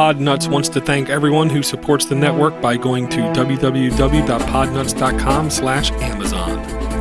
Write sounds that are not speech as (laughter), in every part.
Podnuts wants to thank everyone who supports the network by going to www.podnuts.com slash Amazon.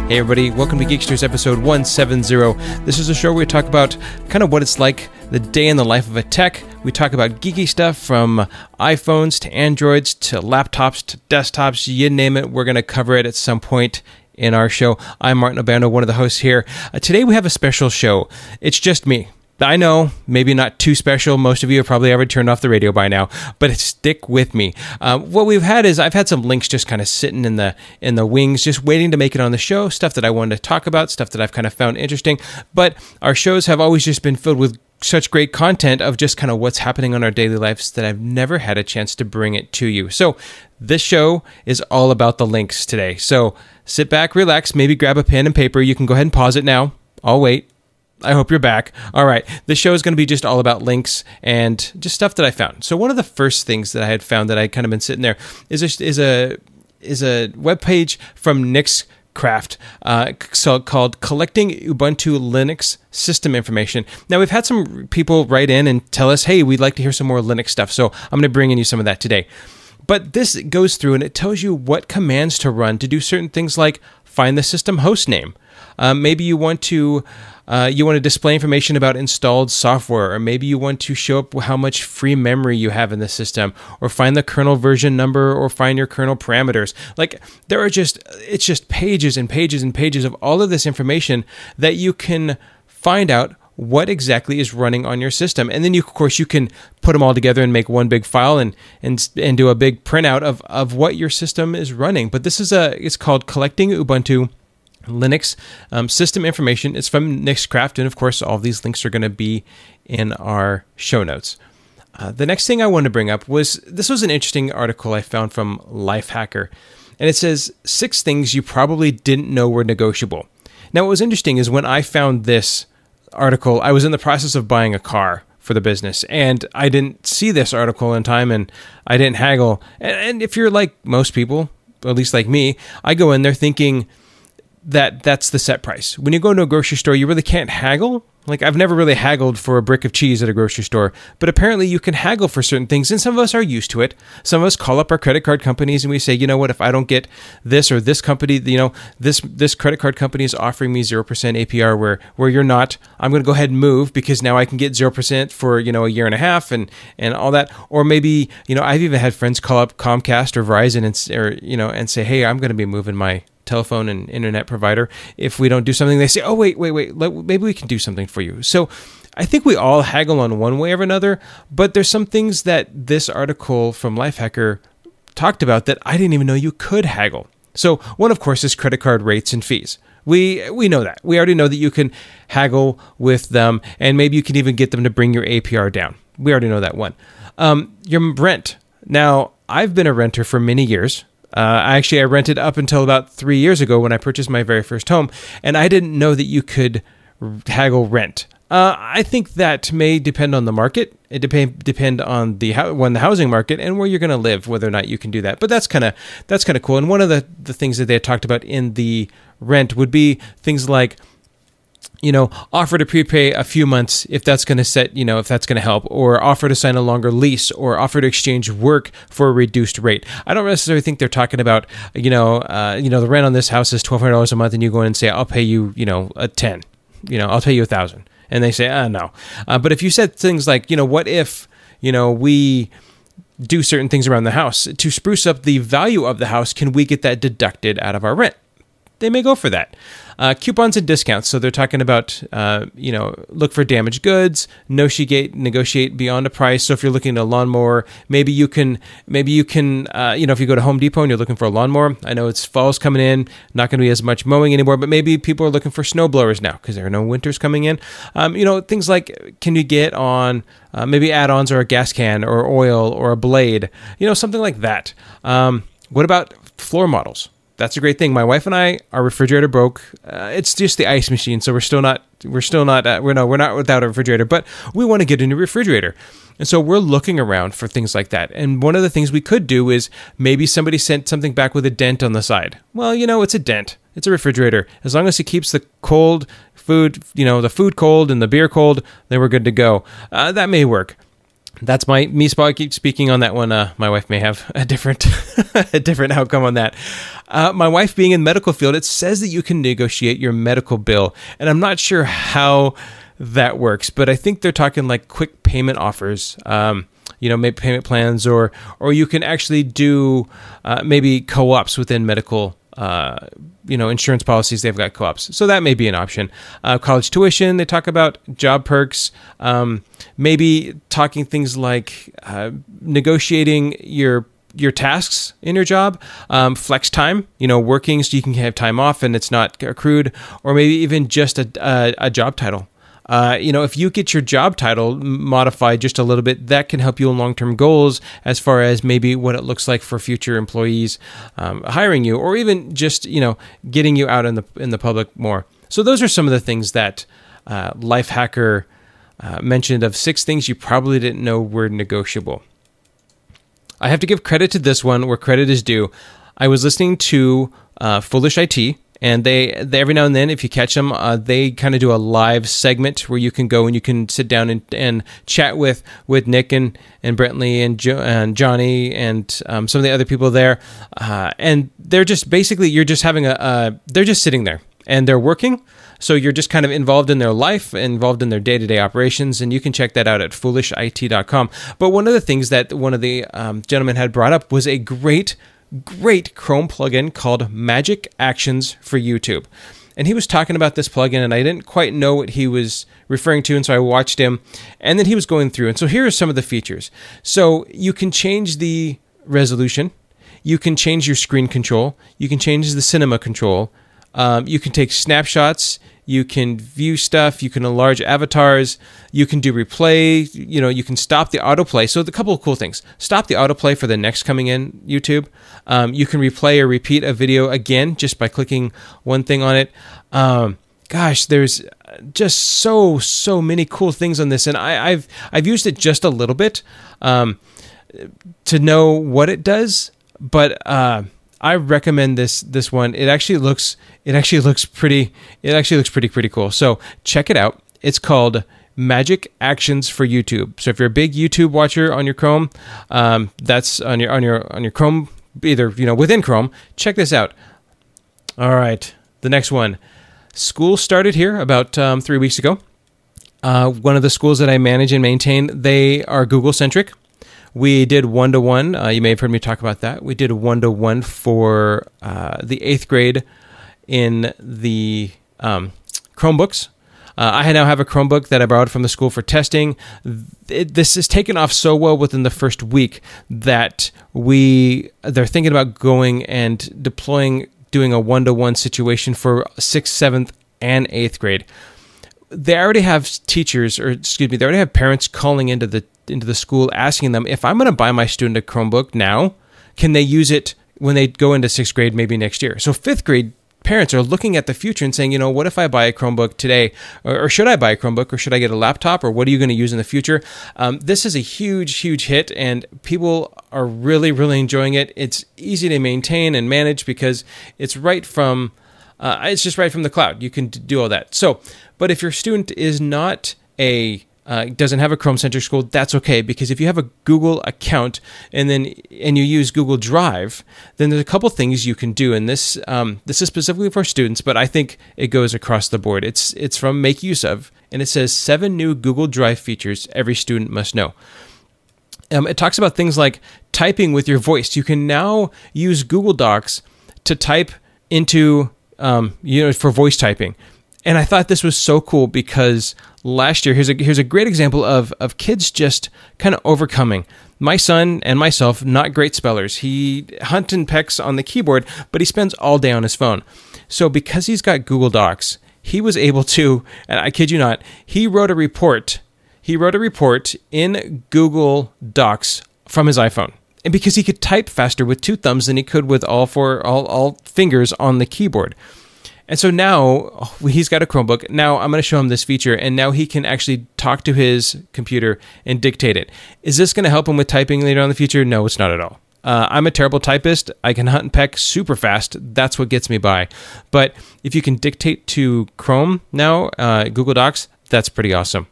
Hey everybody, welcome to Geeksters episode 170. This is a show where we talk about kind of what it's like the day in the life of a tech. We talk about geeky stuff from iPhones to Androids to laptops to desktops, you name it. We're going to cover it at some point in our show. I'm Martin Obando, one of the hosts here. Uh, today we have a special show. It's just me. I know, maybe not too special. Most of you have probably already turned off the radio by now, but stick with me. Uh, what we've had is I've had some links just kind of sitting in the in the wings, just waiting to make it on the show. Stuff that I wanted to talk about, stuff that I've kind of found interesting. But our shows have always just been filled with such great content of just kind of what's happening on our daily lives that I've never had a chance to bring it to you. So this show is all about the links today. So sit back, relax, maybe grab a pen and paper. You can go ahead and pause it now. I'll wait. I hope you're back. All right. The show is going to be just all about links and just stuff that I found. So one of the first things that I had found that I kind of been sitting there is a, is a is a web page from Nixcraft uh, so called Collecting Ubuntu Linux System Information. Now, we've had some people write in and tell us, hey, we'd like to hear some more Linux stuff. So I'm going to bring in you some of that today. But this goes through and it tells you what commands to run to do certain things like find the system host name. Um, maybe you want to uh, you want to display information about installed software, or maybe you want to show up how much free memory you have in the system, or find the kernel version number, or find your kernel parameters. Like there are just, it's just pages and pages and pages of all of this information that you can find out what exactly is running on your system. And then you, of course, you can put them all together and make one big file and, and, and do a big printout of, of what your system is running. But this is a, it's called Collecting Ubuntu Linux um, system information. It's from Nixcraft, and of course, all of these links are going to be in our show notes. Uh, the next thing I wanted to bring up was this was an interesting article I found from Lifehacker, and it says six things you probably didn't know were negotiable. Now, what was interesting is when I found this article, I was in the process of buying a car for the business, and I didn't see this article in time, and I didn't haggle. And, and if you're like most people, at least like me, I go in there thinking that that's the set price. When you go to a grocery store, you really can't haggle. Like I've never really haggled for a brick of cheese at a grocery store, but apparently you can haggle for certain things, and some of us are used to it. Some of us call up our credit card companies and we say, you know what, if I don't get this or this company, you know, this this credit card company is offering me zero percent APR where where you're not, I'm going to go ahead and move because now I can get zero percent for you know a year and a half and and all that. Or maybe you know I've even had friends call up Comcast or Verizon and or you know and say, hey, I'm going to be moving my telephone and internet provider. If we don't do something, they say, "Oh, wait, wait, wait, maybe we can do something for you." So, I think we all haggle on one way or another, but there's some things that this article from Lifehacker talked about that I didn't even know you could haggle. So, one of course is credit card rates and fees. We we know that. We already know that you can haggle with them, and maybe you can even get them to bring your APR down. We already know that one. Um, your rent. Now, I've been a renter for many years. Uh, actually, I rented up until about three years ago when I purchased my very first home, and I didn't know that you could haggle rent. Uh, I think that may depend on the market. It depend depend on the when the housing market and where you're going to live, whether or not you can do that. But that's kind of that's kind of cool. And one of the the things that they talked about in the rent would be things like you know, offer to prepay a few months if that's going to set, you know, if that's going to help, or offer to sign a longer lease, or offer to exchange work for a reduced rate. I don't necessarily think they're talking about, you know, uh, you know, the rent on this house is twelve hundred dollars a month, and you go in and say, I'll pay you, you know, a ten, you know, I'll pay you a thousand, and they say, ah, no. Uh, but if you said things like, you know, what if, you know, we do certain things around the house to spruce up the value of the house, can we get that deducted out of our rent? They may go for that. Uh, coupons and discounts. So they're talking about, uh, you know, look for damaged goods, negotiate, negotiate beyond a price. So if you're looking at a lawnmower, maybe you can, maybe you can, uh, you know, if you go to Home Depot and you're looking for a lawnmower, I know it's fall's coming in, not going to be as much mowing anymore, but maybe people are looking for snow blowers now because there are no winters coming in. Um, you know, things like can you get on uh, maybe add-ons or a gas can or oil or a blade, you know, something like that. Um, what about floor models? That's a great thing. My wife and I, our refrigerator broke. Uh, it's just the ice machine, so we're still not we're still not uh, we're no we're not without a refrigerator, but we want to get a new refrigerator. And so we're looking around for things like that. And one of the things we could do is maybe somebody sent something back with a dent on the side. Well, you know, it's a dent. It's a refrigerator. As long as it keeps the cold food, you know, the food cold and the beer cold, then we're good to go. Uh, that may work. That's my me Keep speaking on that one. Uh, my wife may have a different (laughs) a different outcome on that. Uh, my wife being in medical field, it says that you can negotiate your medical bill, and I'm not sure how that works, but I think they're talking like quick payment offers. Um, you know, maybe payment plans, or or you can actually do uh, maybe co-ops within medical uh, you know insurance policies they've got co-ops. So that may be an option. Uh, college tuition they talk about job perks. Um, maybe talking things like uh, negotiating your your tasks in your job um, flex time you know working so you can have time off and it's not accrued or maybe even just a, a, a job title uh, you know, if you get your job title modified just a little bit, that can help you in long term goals as far as maybe what it looks like for future employees um, hiring you, or even just you know getting you out in the in the public more. So those are some of the things that uh, Lifehacker uh, mentioned of six things you probably didn't know were negotiable. I have to give credit to this one where credit is due. I was listening to uh, Foolish IT and they, they, every now and then if you catch them uh, they kind of do a live segment where you can go and you can sit down and, and chat with with nick and and brentley and, jo- and johnny and um, some of the other people there. Uh, and they're just basically you're just having a uh, they're just sitting there and they're working. So you're just kind of involved in their life involved in their day-to-day operations and you can check that out at foolishit.com but one of the things that one of the um, gentlemen had brought up was a great great Chrome plugin called Magic Actions for YouTube. And he was talking about this plugin, and I didn't quite know what he was referring to. And so I watched him, and then he was going through. And so here are some of the features. So you can change the resolution, you can change your screen control, you can change the cinema control, um, you can take snapshots, you can view stuff, you can enlarge avatars, you can do replay, you know, you can stop the autoplay. So a couple of cool things. Stop the autoplay for the next coming in YouTube. Um, you can replay or repeat a video again just by clicking one thing on it. Um, gosh, there's just so so many cool things on this, and I, have I've used it just a little bit um, to know what it does, but uh, I recommend this this one. It actually looks it actually looks pretty it actually looks pretty pretty cool. So check it out. It's called Magic Actions for YouTube. So if you're a big YouTube watcher on your Chrome, um, that's on your on your on your Chrome either you know within Chrome. Check this out. All right, the next one. School started here about um, three weeks ago. Uh, one of the schools that I manage and maintain, they are Google centric. We did one to one. You may have heard me talk about that. We did one to one for uh, the eighth grade in the um, Chromebooks. Uh, I now have a Chromebook that I borrowed from the school for testing. It, this has taken off so well within the first week that we they're thinking about going and deploying, doing a one to one situation for sixth, seventh, and eighth grade. They already have teachers, or excuse me, they already have parents calling into the into the school asking them if I'm going to buy my student a Chromebook now, can they use it when they go into sixth grade maybe next year? So fifth grade parents are looking at the future and saying, you know, what if I buy a Chromebook today, or, or should I buy a Chromebook, or should I get a laptop, or what are you going to use in the future? Um, this is a huge, huge hit, and people are really, really enjoying it. It's easy to maintain and manage because it's right from. Uh, it's just right from the cloud. You can do all that. So, but if your student is not a uh, doesn't have a Chrome centric school, that's okay because if you have a Google account and then and you use Google Drive, then there's a couple things you can do. And this um, this is specifically for students, but I think it goes across the board. It's it's from Make Use of, and it says seven new Google Drive features every student must know. Um, it talks about things like typing with your voice. You can now use Google Docs to type into um, you know for voice typing and I thought this was so cool because last year here's a here's a great example of of kids just kind of overcoming. My son and myself not great spellers. He hunt and pecks on the keyboard, but he spends all day on his phone. So because he's got Google Docs, he was able to, and I kid you not, he wrote a report. He wrote a report in Google Docs from his iPhone. And because he could type faster with two thumbs than he could with all four all, all fingers on the keyboard. And so now oh, he's got a Chromebook. Now I'm going to show him this feature, and now he can actually talk to his computer and dictate it. Is this going to help him with typing later on in the future? No, it's not at all. Uh, I'm a terrible typist. I can hunt and peck super fast. That's what gets me by. But if you can dictate to Chrome now, uh, Google Docs, that's pretty awesome.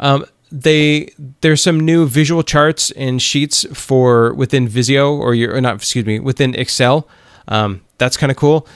Um, they there's some new visual charts and sheets for within Visio or your or not excuse me within Excel. Um, that's kind of cool.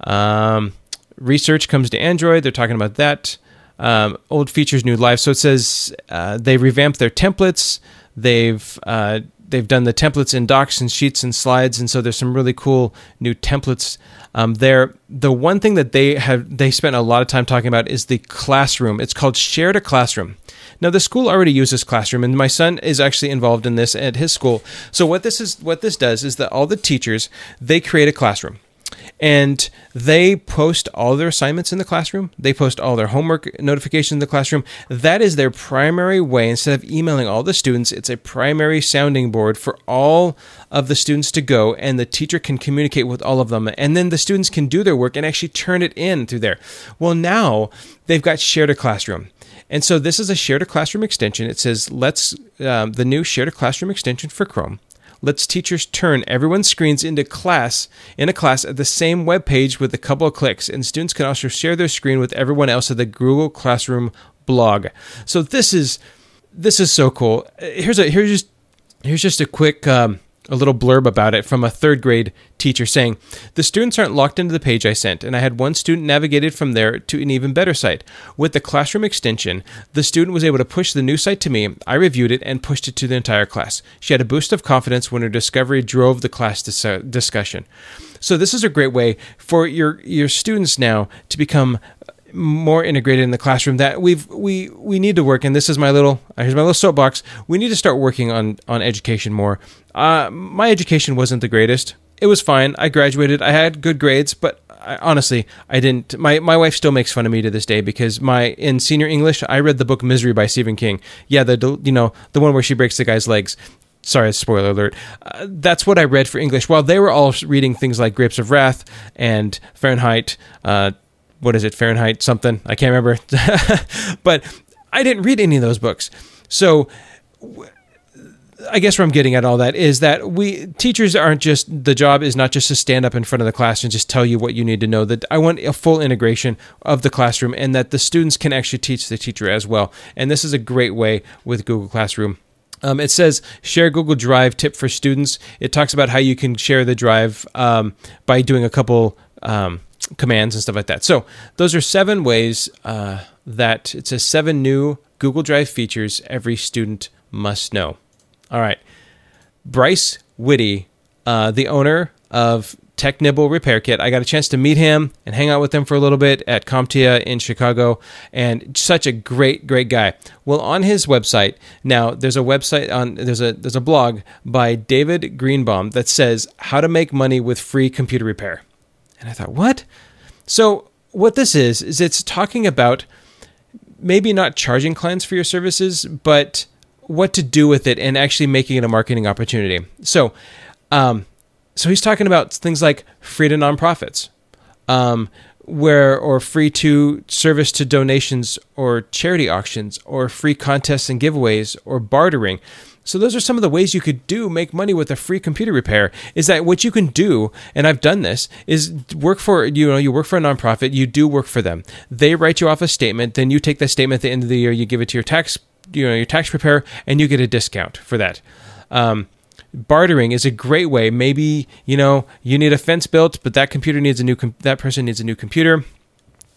Um, research comes to Android. They're talking about that. Um, old features, new life. So it says uh, they revamped their templates. They've uh, they've done the templates in docs and sheets and slides, and so there's some really cool new templates um, there. The one thing that they have they spent a lot of time talking about is the classroom. It's called Share to Classroom. Now the school already uses Classroom, and my son is actually involved in this at his school. So what this is what this does is that all the teachers they create a classroom and they post all their assignments in the classroom. They post all their homework notifications in the classroom. That is their primary way. Instead of emailing all the students, it's a primary sounding board for all of the students to go, and the teacher can communicate with all of them. And then the students can do their work and actually turn it in through there. Well, now they've got Share to Classroom. And so this is a Share to Classroom extension. It says, let's, um, the new Share to Classroom extension for Chrome lets teachers turn everyone's screens into class in a class at the same web page with a couple of clicks, and students can also share their screen with everyone else at the Google Classroom blog. So this is this is so cool. Here's a here's just here's just a quick um, a little blurb about it from a third grade teacher saying, The students aren't locked into the page I sent, and I had one student navigated from there to an even better site. With the classroom extension, the student was able to push the new site to me. I reviewed it and pushed it to the entire class. She had a boost of confidence when her discovery drove the class dis- discussion. So this is a great way for your your students now to become more integrated in the classroom that we've we we need to work and this is my little here's my little soapbox. We need to start working on on education more. Uh, my education wasn't the greatest. It was fine. I graduated. I had good grades but I, honestly i didn't my my wife still makes fun of me to this day because my in senior english i read the book misery by stephen king. Yeah the you know the one where she breaks the guy's legs. Sorry, spoiler alert. Uh, that's what I read for English. While they were all reading things like Grapes of Wrath and Fahrenheit uh, what is it, Fahrenheit something? I can't remember. (laughs) but I didn't read any of those books. So I guess where I'm getting at all that is that we teachers aren't just the job is not just to stand up in front of the class and just tell you what you need to know. That I want a full integration of the classroom and that the students can actually teach the teacher as well. And this is a great way with Google Classroom. Um, it says share Google Drive tip for students. It talks about how you can share the drive um, by doing a couple um, commands and stuff like that. So those are seven ways uh, that it says seven new Google Drive features every student must know. All right, Bryce Whitty, uh, the owner of Technibble Repair Kit. I got a chance to meet him and hang out with him for a little bit at CompTIA in Chicago, and such a great, great guy. Well, on his website now, there's a website on there's a there's a blog by David Greenbaum that says how to make money with free computer repair. And I thought, what? So, what this is, is it's talking about maybe not charging clients for your services, but what to do with it and actually making it a marketing opportunity. So, um, so he's talking about things like free to nonprofits, um, where or free to service to donations or charity auctions, or free contests and giveaways, or bartering. So those are some of the ways you could do make money with a free computer repair. Is that what you can do? And I've done this. Is work for you know you work for a nonprofit. You do work for them. They write you off a statement. Then you take that statement at the end of the year. You give it to your tax you know your tax preparer, and you get a discount for that. Um, bartering is a great way. Maybe you know you need a fence built, but that computer needs a new com- that person needs a new computer.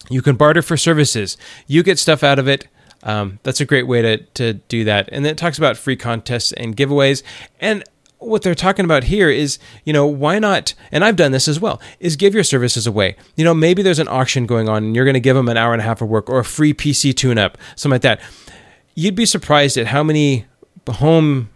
You can barter for services. You get stuff out of it um, that's a great way to, to do that. And then it talks about free contests and giveaways. And what they're talking about here is, you know, why not? And I've done this as well. Is give your services away. You know, maybe there's an auction going on, and you're going to give them an hour and a half of work or a free PC tune-up, something like that. You'd be surprised at how many home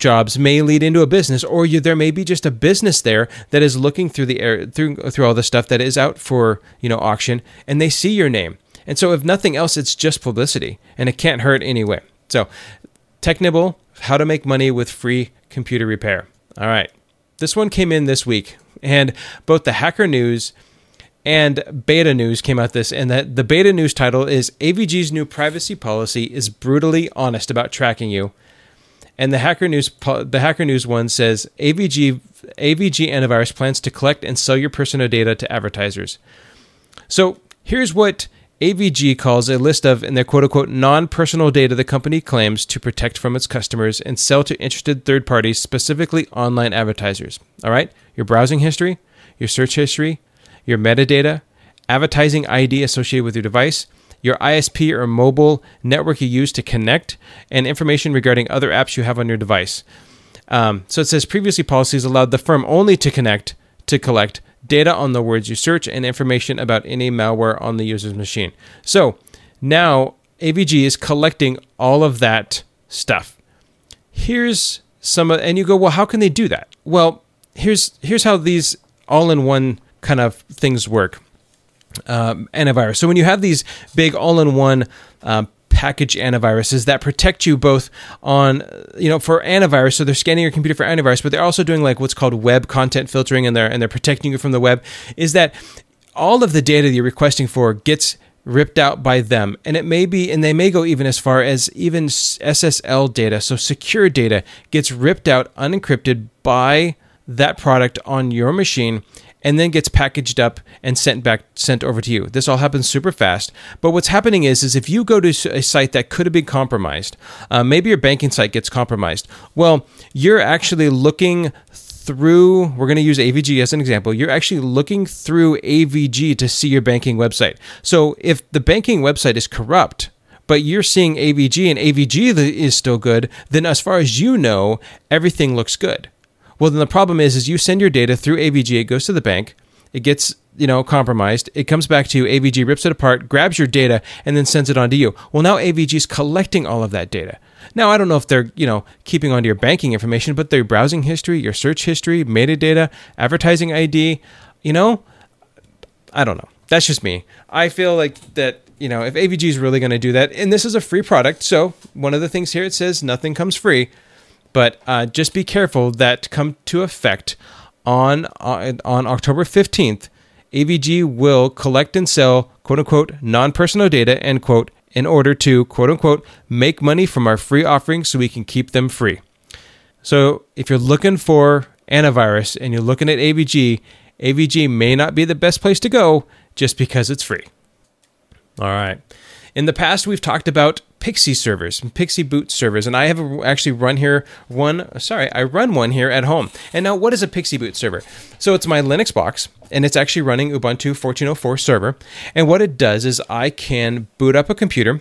jobs may lead into a business, or you, there may be just a business there that is looking through the air through through all the stuff that is out for you know auction, and they see your name and so, if nothing else, it's just publicity, and it can't hurt anyway. So, Technibble, how to make money with free computer repair. All right. This one came in this week, and both the Hacker News and Beta News came out this, and that the Beta News title is AVG's new privacy policy is brutally honest about tracking you. And the Hacker News the Hacker News one says AVG AVG antivirus plans to collect and sell your personal data to advertisers. So here's what AVG calls a list of, in their quote unquote, non personal data the company claims to protect from its customers and sell to interested third parties, specifically online advertisers. All right? Your browsing history, your search history, your metadata, advertising ID associated with your device, your ISP or mobile network you use to connect, and information regarding other apps you have on your device. Um, so it says previously policies allowed the firm only to connect to collect data on the words you search and information about any malware on the user's machine. So now AVG is collecting all of that stuff. Here's some, and you go, well, how can they do that? Well, here's here's how these all-in-one kind of things work. Um, antivirus. So when you have these big all-in-one um, package antiviruses that protect you both on you know for antivirus so they're scanning your computer for antivirus but they're also doing like what's called web content filtering and they're and they're protecting you from the web is that all of the data that you're requesting for gets ripped out by them and it may be and they may go even as far as even SSL data so secure data gets ripped out unencrypted by that product on your machine and then gets packaged up and sent back sent over to you. This all happens super fast. But what's happening is is if you go to a site that could have been compromised, uh, maybe your banking site gets compromised. Well, you're actually looking through we're going to use AVG as an example. You're actually looking through AVG to see your banking website. So if the banking website is corrupt, but you're seeing AVG and AVG is still good, then as far as you know, everything looks good. Well, then the problem is, is you send your data through AVG, it goes to the bank, it gets you know compromised, it comes back to you, AVG rips it apart, grabs your data, and then sends it on to you. Well, now AVG is collecting all of that data. Now, I don't know if they're you know keeping onto your banking information, but their browsing history, your search history, metadata, advertising ID, you know, I don't know. That's just me. I feel like that you know if AVG is really going to do that, and this is a free product, so one of the things here it says nothing comes free. But uh, just be careful that come to effect on uh, on October 15th. AVG will collect and sell quote unquote non personal data end quote in order to quote unquote make money from our free offerings so we can keep them free. So if you're looking for antivirus and you're looking at AVG, AVG may not be the best place to go just because it's free. All right. In the past, we've talked about PXE servers, Pixie boot servers, and I have actually run here one. Sorry, I run one here at home. And now, what is a Pixie boot server? So it's my Linux box, and it's actually running Ubuntu 14.04 server. And what it does is I can boot up a computer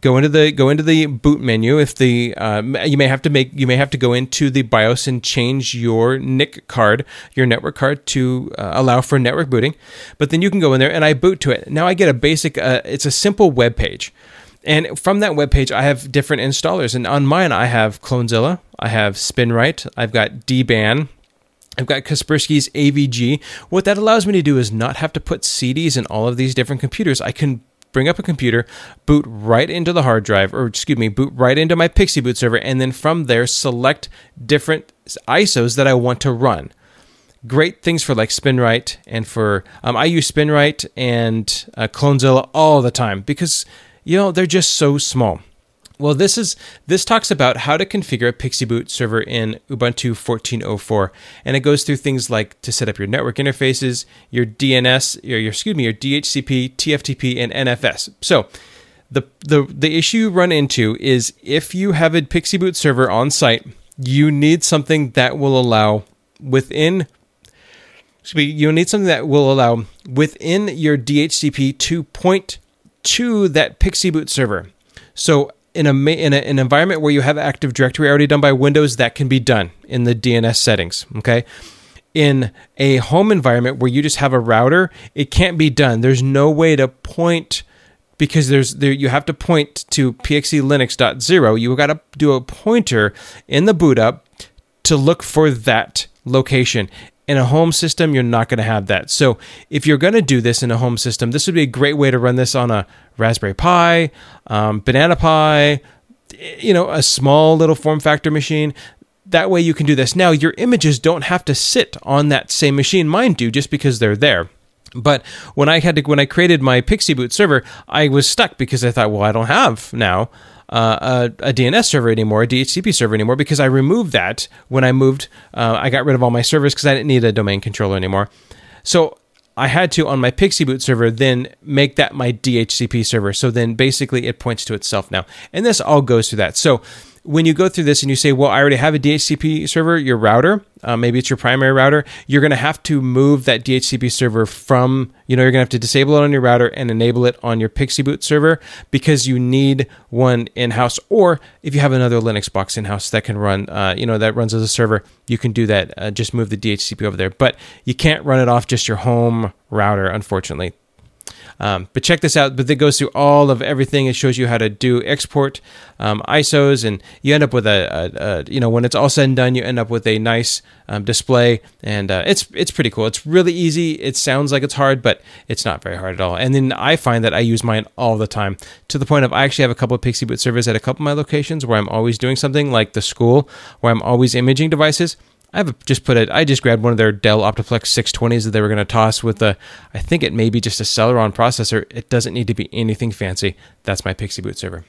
go into the go into the boot menu if the uh, you may have to make you may have to go into the BIOS and change your NIC card your network card to uh, allow for network booting but then you can go in there and I boot to it now I get a basic uh, it's a simple web page and from that web page I have different installers and on mine I have Clonezilla I have Spinrite I've got DBAN I've got Kaspersky's AVG. What that allows me to do is not have to put CDs in all of these different computers. I can bring up a computer, boot right into the hard drive, or excuse me, boot right into my PXE boot server, and then from there select different ISOs that I want to run. Great things for like Spinrite and for um, I use Spinrite and uh, Clonezilla all the time because you know they're just so small. Well, this is this talks about how to configure a PXE boot server in Ubuntu 14.04, and it goes through things like to set up your network interfaces, your DNS, your, your excuse me, your DHCP, TFTP, and NFS. So, the the the issue you run into is if you have a PXE boot server on site, you need something that will allow within you need something that will allow within your DHCP to point to that Pixie boot server. So in a in a, an environment where you have Active Directory already done by Windows, that can be done in the DNS settings. Okay. In a home environment where you just have a router, it can't be done. There's no way to point because there's there you have to point to pxelinux.0. You got to do a pointer in the boot up to look for that location. In a home system, you're not going to have that. So, if you're going to do this in a home system, this would be a great way to run this on a Raspberry Pi, um, Banana Pi, you know, a small little form factor machine. That way you can do this. Now, your images don't have to sit on that same machine. Mine do just because they're there. But when I had to, when I created my PXE Boot server, I was stuck because I thought, well, I don't have now uh, a, a, DNS server anymore, a DHCP server anymore, because I removed that when I moved. Uh, I got rid of all my servers because I didn't need a domain controller anymore. So I had to on my Pixie Boot server then make that my DHCP server. So then basically it points to itself now. And this all goes through that. So when you go through this and you say, well, I already have a DHCP server, your router, uh, maybe it's your primary router, you're going to have to move that DHCP server from, you know, you're going to have to disable it on your router and enable it on your Pixie Boot server because you need one in house. Or if you have another Linux box in house that can run, uh, you know, that runs as a server, you can do that. Uh, just move the DHCP over there. But you can't run it off just your home router, unfortunately. Um, but check this out. But it goes through all of everything. It shows you how to do export um, ISOs, and you end up with a, a, a, you know when it's all said and done, you end up with a nice um, display, and uh, it's it's pretty cool. It's really easy. It sounds like it's hard, but it's not very hard at all. And then I find that I use mine all the time to the point of I actually have a couple of Pixie Boot servers at a couple of my locations where I'm always doing something like the school where I'm always imaging devices. I've just put it. I just grabbed one of their Dell Optiplex 620s that they were going to toss with a. I think it may be just a Celeron processor. It doesn't need to be anything fancy. That's my Pixie Boot server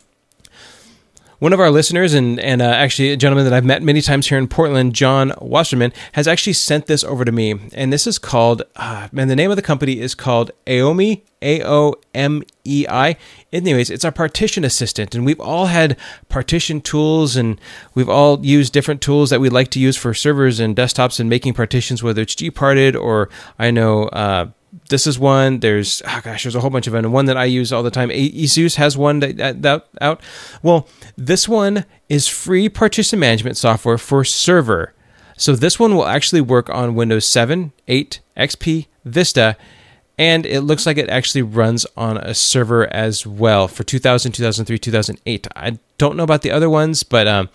one of our listeners and and uh, actually a gentleman that I've met many times here in Portland, John Wasserman, has actually sent this over to me, and this is called uh, man. The name of the company is called Aomei. A O M E I. Anyways, it's our partition assistant, and we've all had partition tools, and we've all used different tools that we like to use for servers and desktops and making partitions, whether it's gparted or I know uh, this is one. There's oh gosh, there's a whole bunch of them. One that I use all the time. ASUS has one that, that, that out. Well, this one is free partition management software for server. So this one will actually work on Windows 7, 8, XP, Vista, and it looks like it actually runs on a server as well for 2000, 2003, 2008. I don't know about the other ones, but um,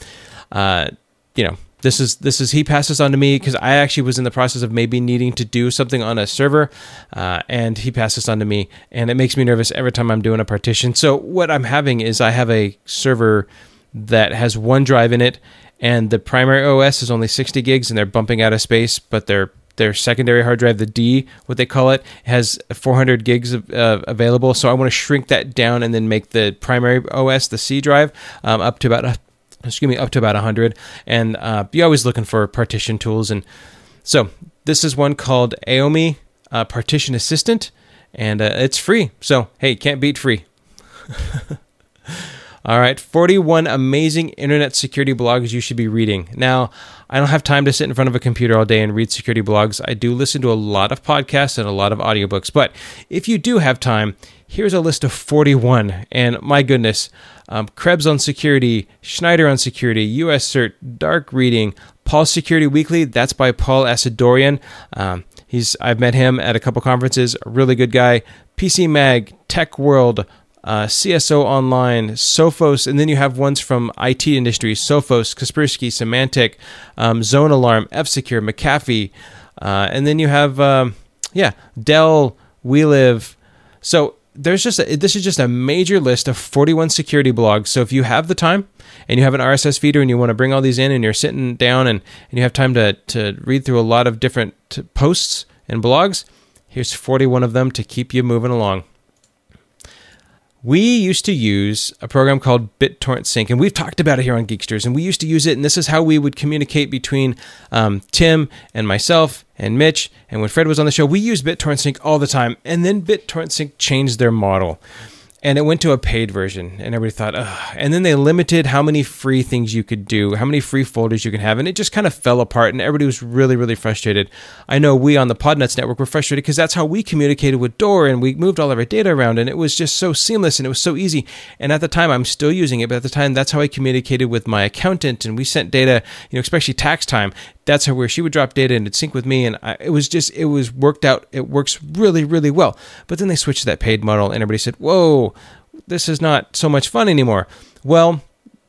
uh, you know, this is this is he passes on to me because I actually was in the process of maybe needing to do something on a server, uh, and he passes on to me, and it makes me nervous every time I'm doing a partition. So what I'm having is I have a server that has one drive in it, and the primary OS is only 60 gigs, and they're bumping out of space, but their their secondary hard drive, the D, what they call it, has 400 gigs of, uh, available. So I want to shrink that down and then make the primary OS, the C drive, um, up to about excuse me, up to about 100. And uh, you're always looking for partition tools. And so this is one called Aomei uh, Partition Assistant, and uh, it's free. So, hey, can't beat free. (laughs) All right, 41 amazing internet security blogs you should be reading. Now, I don't have time to sit in front of a computer all day and read security blogs. I do listen to a lot of podcasts and a lot of audiobooks, but if you do have time, here's a list of 41. And my goodness, um, Krebs on security, Schneier on security, US Cert, Dark Reading, Paul Security Weekly. That's by Paul Asadoorian. Um, he's I've met him at a couple conferences. A really good guy. PC Mag, Tech World, uh, CSO Online, Sophos, and then you have ones from IT industry: Sophos, Kaspersky, Symantec, um, Zone Alarm, F Secure, McAfee, uh, and then you have um, yeah Dell, WeLive. So there's just a, this is just a major list of 41 security blogs. So if you have the time and you have an RSS feeder and you want to bring all these in and you're sitting down and, and you have time to, to read through a lot of different posts and blogs, here's 41 of them to keep you moving along. We used to use a program called BitTorrent Sync, and we've talked about it here on Geeksters. And we used to use it, and this is how we would communicate between um, Tim and myself and Mitch. And when Fred was on the show, we used BitTorrent Sync all the time. And then BitTorrent Sync changed their model and it went to a paid version and everybody thought Ugh. and then they limited how many free things you could do how many free folders you can have and it just kind of fell apart and everybody was really really frustrated i know we on the podnuts network were frustrated because that's how we communicated with door and we moved all of our data around and it was just so seamless and it was so easy and at the time i'm still using it but at the time that's how i communicated with my accountant and we sent data you know especially tax time that's how where she would drop data and it'd sync with me and I, it was just it was worked out it works really really well. But then they switched to that paid model and everybody said whoa this is not so much fun anymore. Well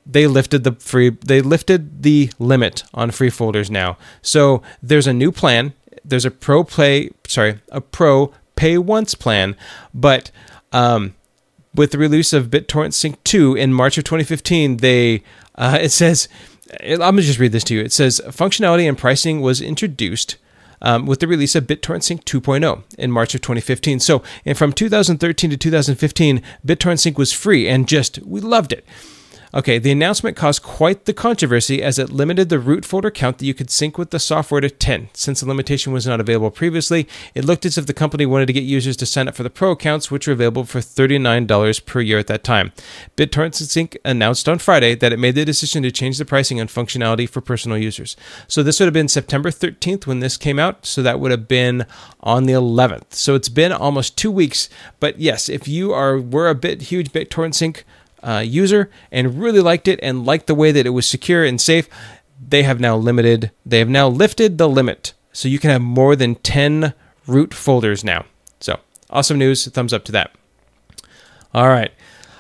they lifted the free they lifted the limit on free folders now. So there's a new plan. There's a pro play sorry a pro pay once plan. But um, with the release of BitTorrent Sync 2 in March of 2015 they uh, (laughs) it says I'm going to just read this to you. It says functionality and pricing was introduced um, with the release of BitTorrent Sync 2.0 in March of 2015. So, and from 2013 to 2015, BitTorrent Sync was free and just we loved it. Okay, the announcement caused quite the controversy as it limited the root folder count that you could sync with the software to 10. Since the limitation was not available previously, it looked as if the company wanted to get users to sign up for the Pro accounts, which were available for $39 per year at that time. BitTorrent Sync announced on Friday that it made the decision to change the pricing and functionality for personal users. So this would have been September 13th when this came out, so that would have been on the 11th. So it's been almost two weeks. But yes, if you are were a bit huge BitTorrent Sync uh, user and really liked it and liked the way that it was secure and safe, they have now limited, they have now lifted the limit. So you can have more than 10 root folders now. So awesome news. Thumbs up to that. All right.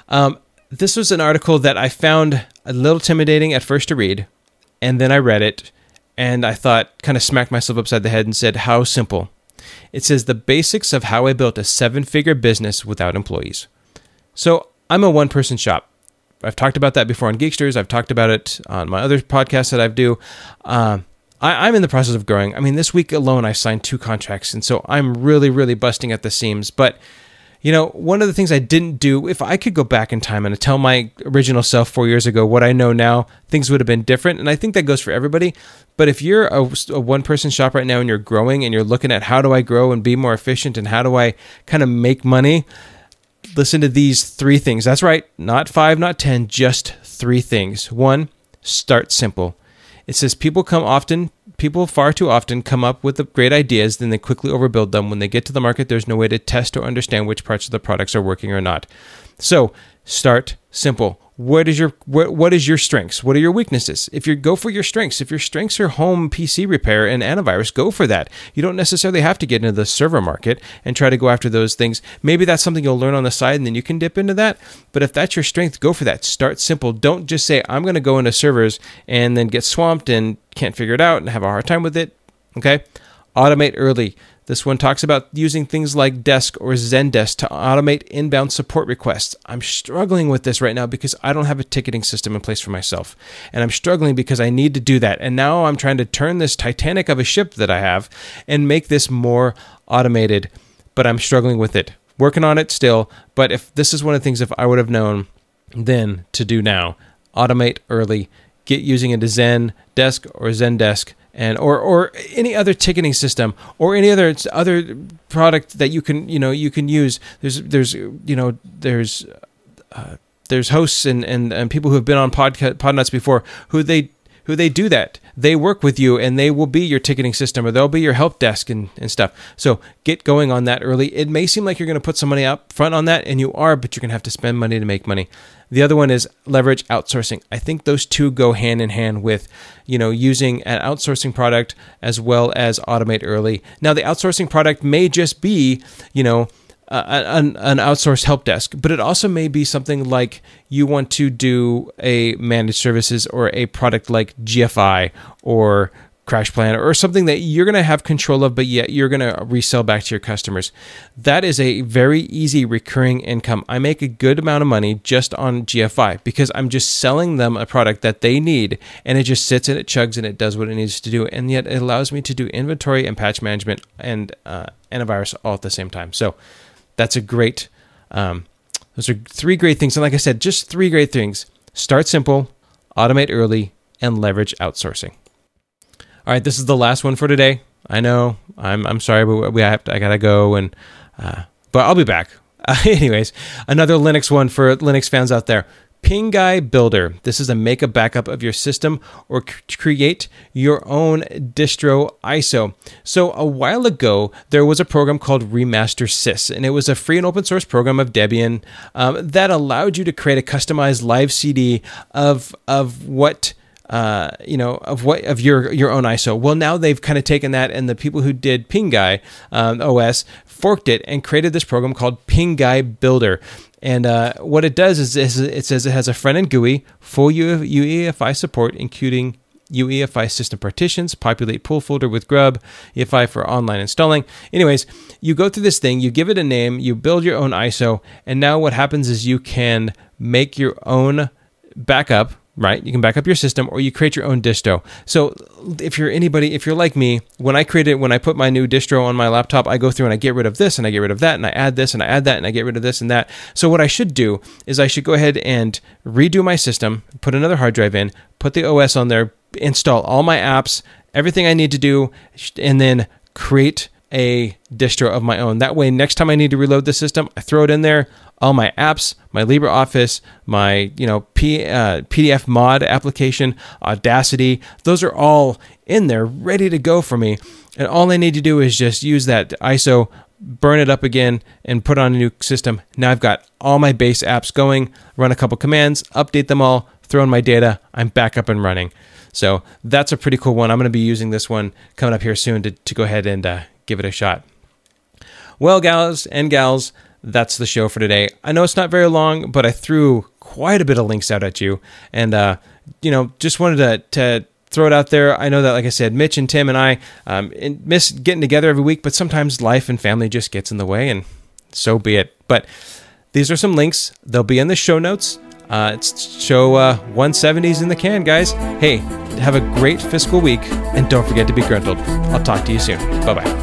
Um, this was an article that I found a little intimidating at first to read, and then I read it and I thought, kind of smacked myself upside the head and said, How simple. It says the basics of how I built a seven figure business without employees. So I'm a one person shop. I've talked about that before on Geeksters. I've talked about it on my other podcasts that I do. Uh, I, am in the process of growing. I mean, this week alone, I signed two contracts, and so I'm really, really busting at the seams. But you know, one of the things I didn't do, if I could go back in time and tell my original self four years ago what I know now, things would have been different. And I think that goes for everybody. But if you're a, a one person shop right now and you're growing and you're looking at how do I grow and be more efficient and how do I kind of make money, listen to these three things. That's right, not five, not 10, just three things. One, start simple. It says people come often, people far too often come up with great ideas, then they quickly overbuild them. When they get to the market, there's no way to test or understand which parts of the products are working or not. So start simple what is your what, what is your strengths? What are your weaknesses? If you go for your strengths. If your strengths are home pc repair and antivirus go for that. You don't necessarily have to get into the server market and try to go after those things. Maybe that's something you'll learn on the side and then you can dip into that. But if that's your strength go for that. Start simple. Don't just say i'm going to go into servers and then get swamped and can't figure it out and have a hard time with it. Okay? Automate early this one talks about using things like Desk or Zendesk to automate inbound support requests. I'm struggling with this right now because I don't have a ticketing system in place for myself. And I'm struggling because I need to do that. And now I'm trying to turn this Titanic of a ship that I have and make this more automated, but I'm struggling with it. Working on it still, but if this is one of the things if I would have known then to do now, automate early, get using a Zen Desk or Zendesk and or or any other ticketing system or any other other product that you can you know you can use. There's there's you know there's uh, there's hosts and, and and people who have been on podcast podnuts before who they who they do that they work with you and they will be your ticketing system or they'll be your help desk and, and stuff so get going on that early it may seem like you're going to put some money up front on that and you are but you're going to have to spend money to make money the other one is leverage outsourcing. I think those two go hand in hand with, you know, using an outsourcing product as well as automate early. Now, the outsourcing product may just be, you know, uh, an, an outsourced help desk, but it also may be something like you want to do a managed services or a product like GFI or Crash Plan or something that you're going to have control of, but yet you're going to resell back to your customers. That is a very easy recurring income. I make a good amount of money just on GFI because I'm just selling them a product that they need and it just sits and it chugs and it does what it needs to do. And yet it allows me to do inventory and patch management and uh, antivirus all at the same time. So that's a great, um, those are three great things. And like I said, just three great things start simple, automate early, and leverage outsourcing. All right, this is the last one for today. I know. I'm I'm sorry, but we have to, I gotta go and uh, but I'll be back. Uh, (laughs) anyways, another Linux one for Linux fans out there. Pinguy Builder. This is a make a backup of your system or c- create your own distro ISO. So, a while ago, there was a program called Remastersys, and it was a free and open source program of Debian um, that allowed you to create a customized live CD of, of what uh, you know, of what of your your own ISO. Well, now they've kind of taken that, and the people who did Pinguy um, OS forked it and created this program called Pinguy Builder. And uh, what it does is, is, it says it has a front end GUI, full UEFI support, including UEFI system partitions, populate pool folder with grub, EFI for online installing. Anyways, you go through this thing, you give it a name, you build your own ISO, and now what happens is you can make your own backup right? You can back up your system or you create your own distro. So if you're anybody, if you're like me, when I create it, when I put my new distro on my laptop, I go through and I get rid of this and I get rid of that and I add this and I add that and I get rid of this and that. So what I should do is I should go ahead and redo my system, put another hard drive in, put the OS on there, install all my apps, everything I need to do, and then create a distro of my own. That way, next time I need to reload the system, I throw it in there. All my apps, my LibreOffice, my you know P, uh, PDF mod application, Audacity, those are all in there, ready to go for me. And all I need to do is just use that ISO, burn it up again, and put on a new system. Now I've got all my base apps going. Run a couple commands, update them all, throw in my data. I'm back up and running. So that's a pretty cool one. I'm going to be using this one coming up here soon to, to go ahead and uh, give it a shot. Well, gals and gals, that's the show for today. I know it's not very long, but I threw quite a bit of links out at you, and uh, you know, just wanted to, to throw it out there. I know that, like I said, Mitch and Tim and I um, miss getting together every week, but sometimes life and family just gets in the way, and so be it. But these are some links. They'll be in the show notes. Uh, it's show uh, 170s in the can, guys. Hey, have a great fiscal week, and don't forget to be gruntled. I'll talk to you soon. Bye bye.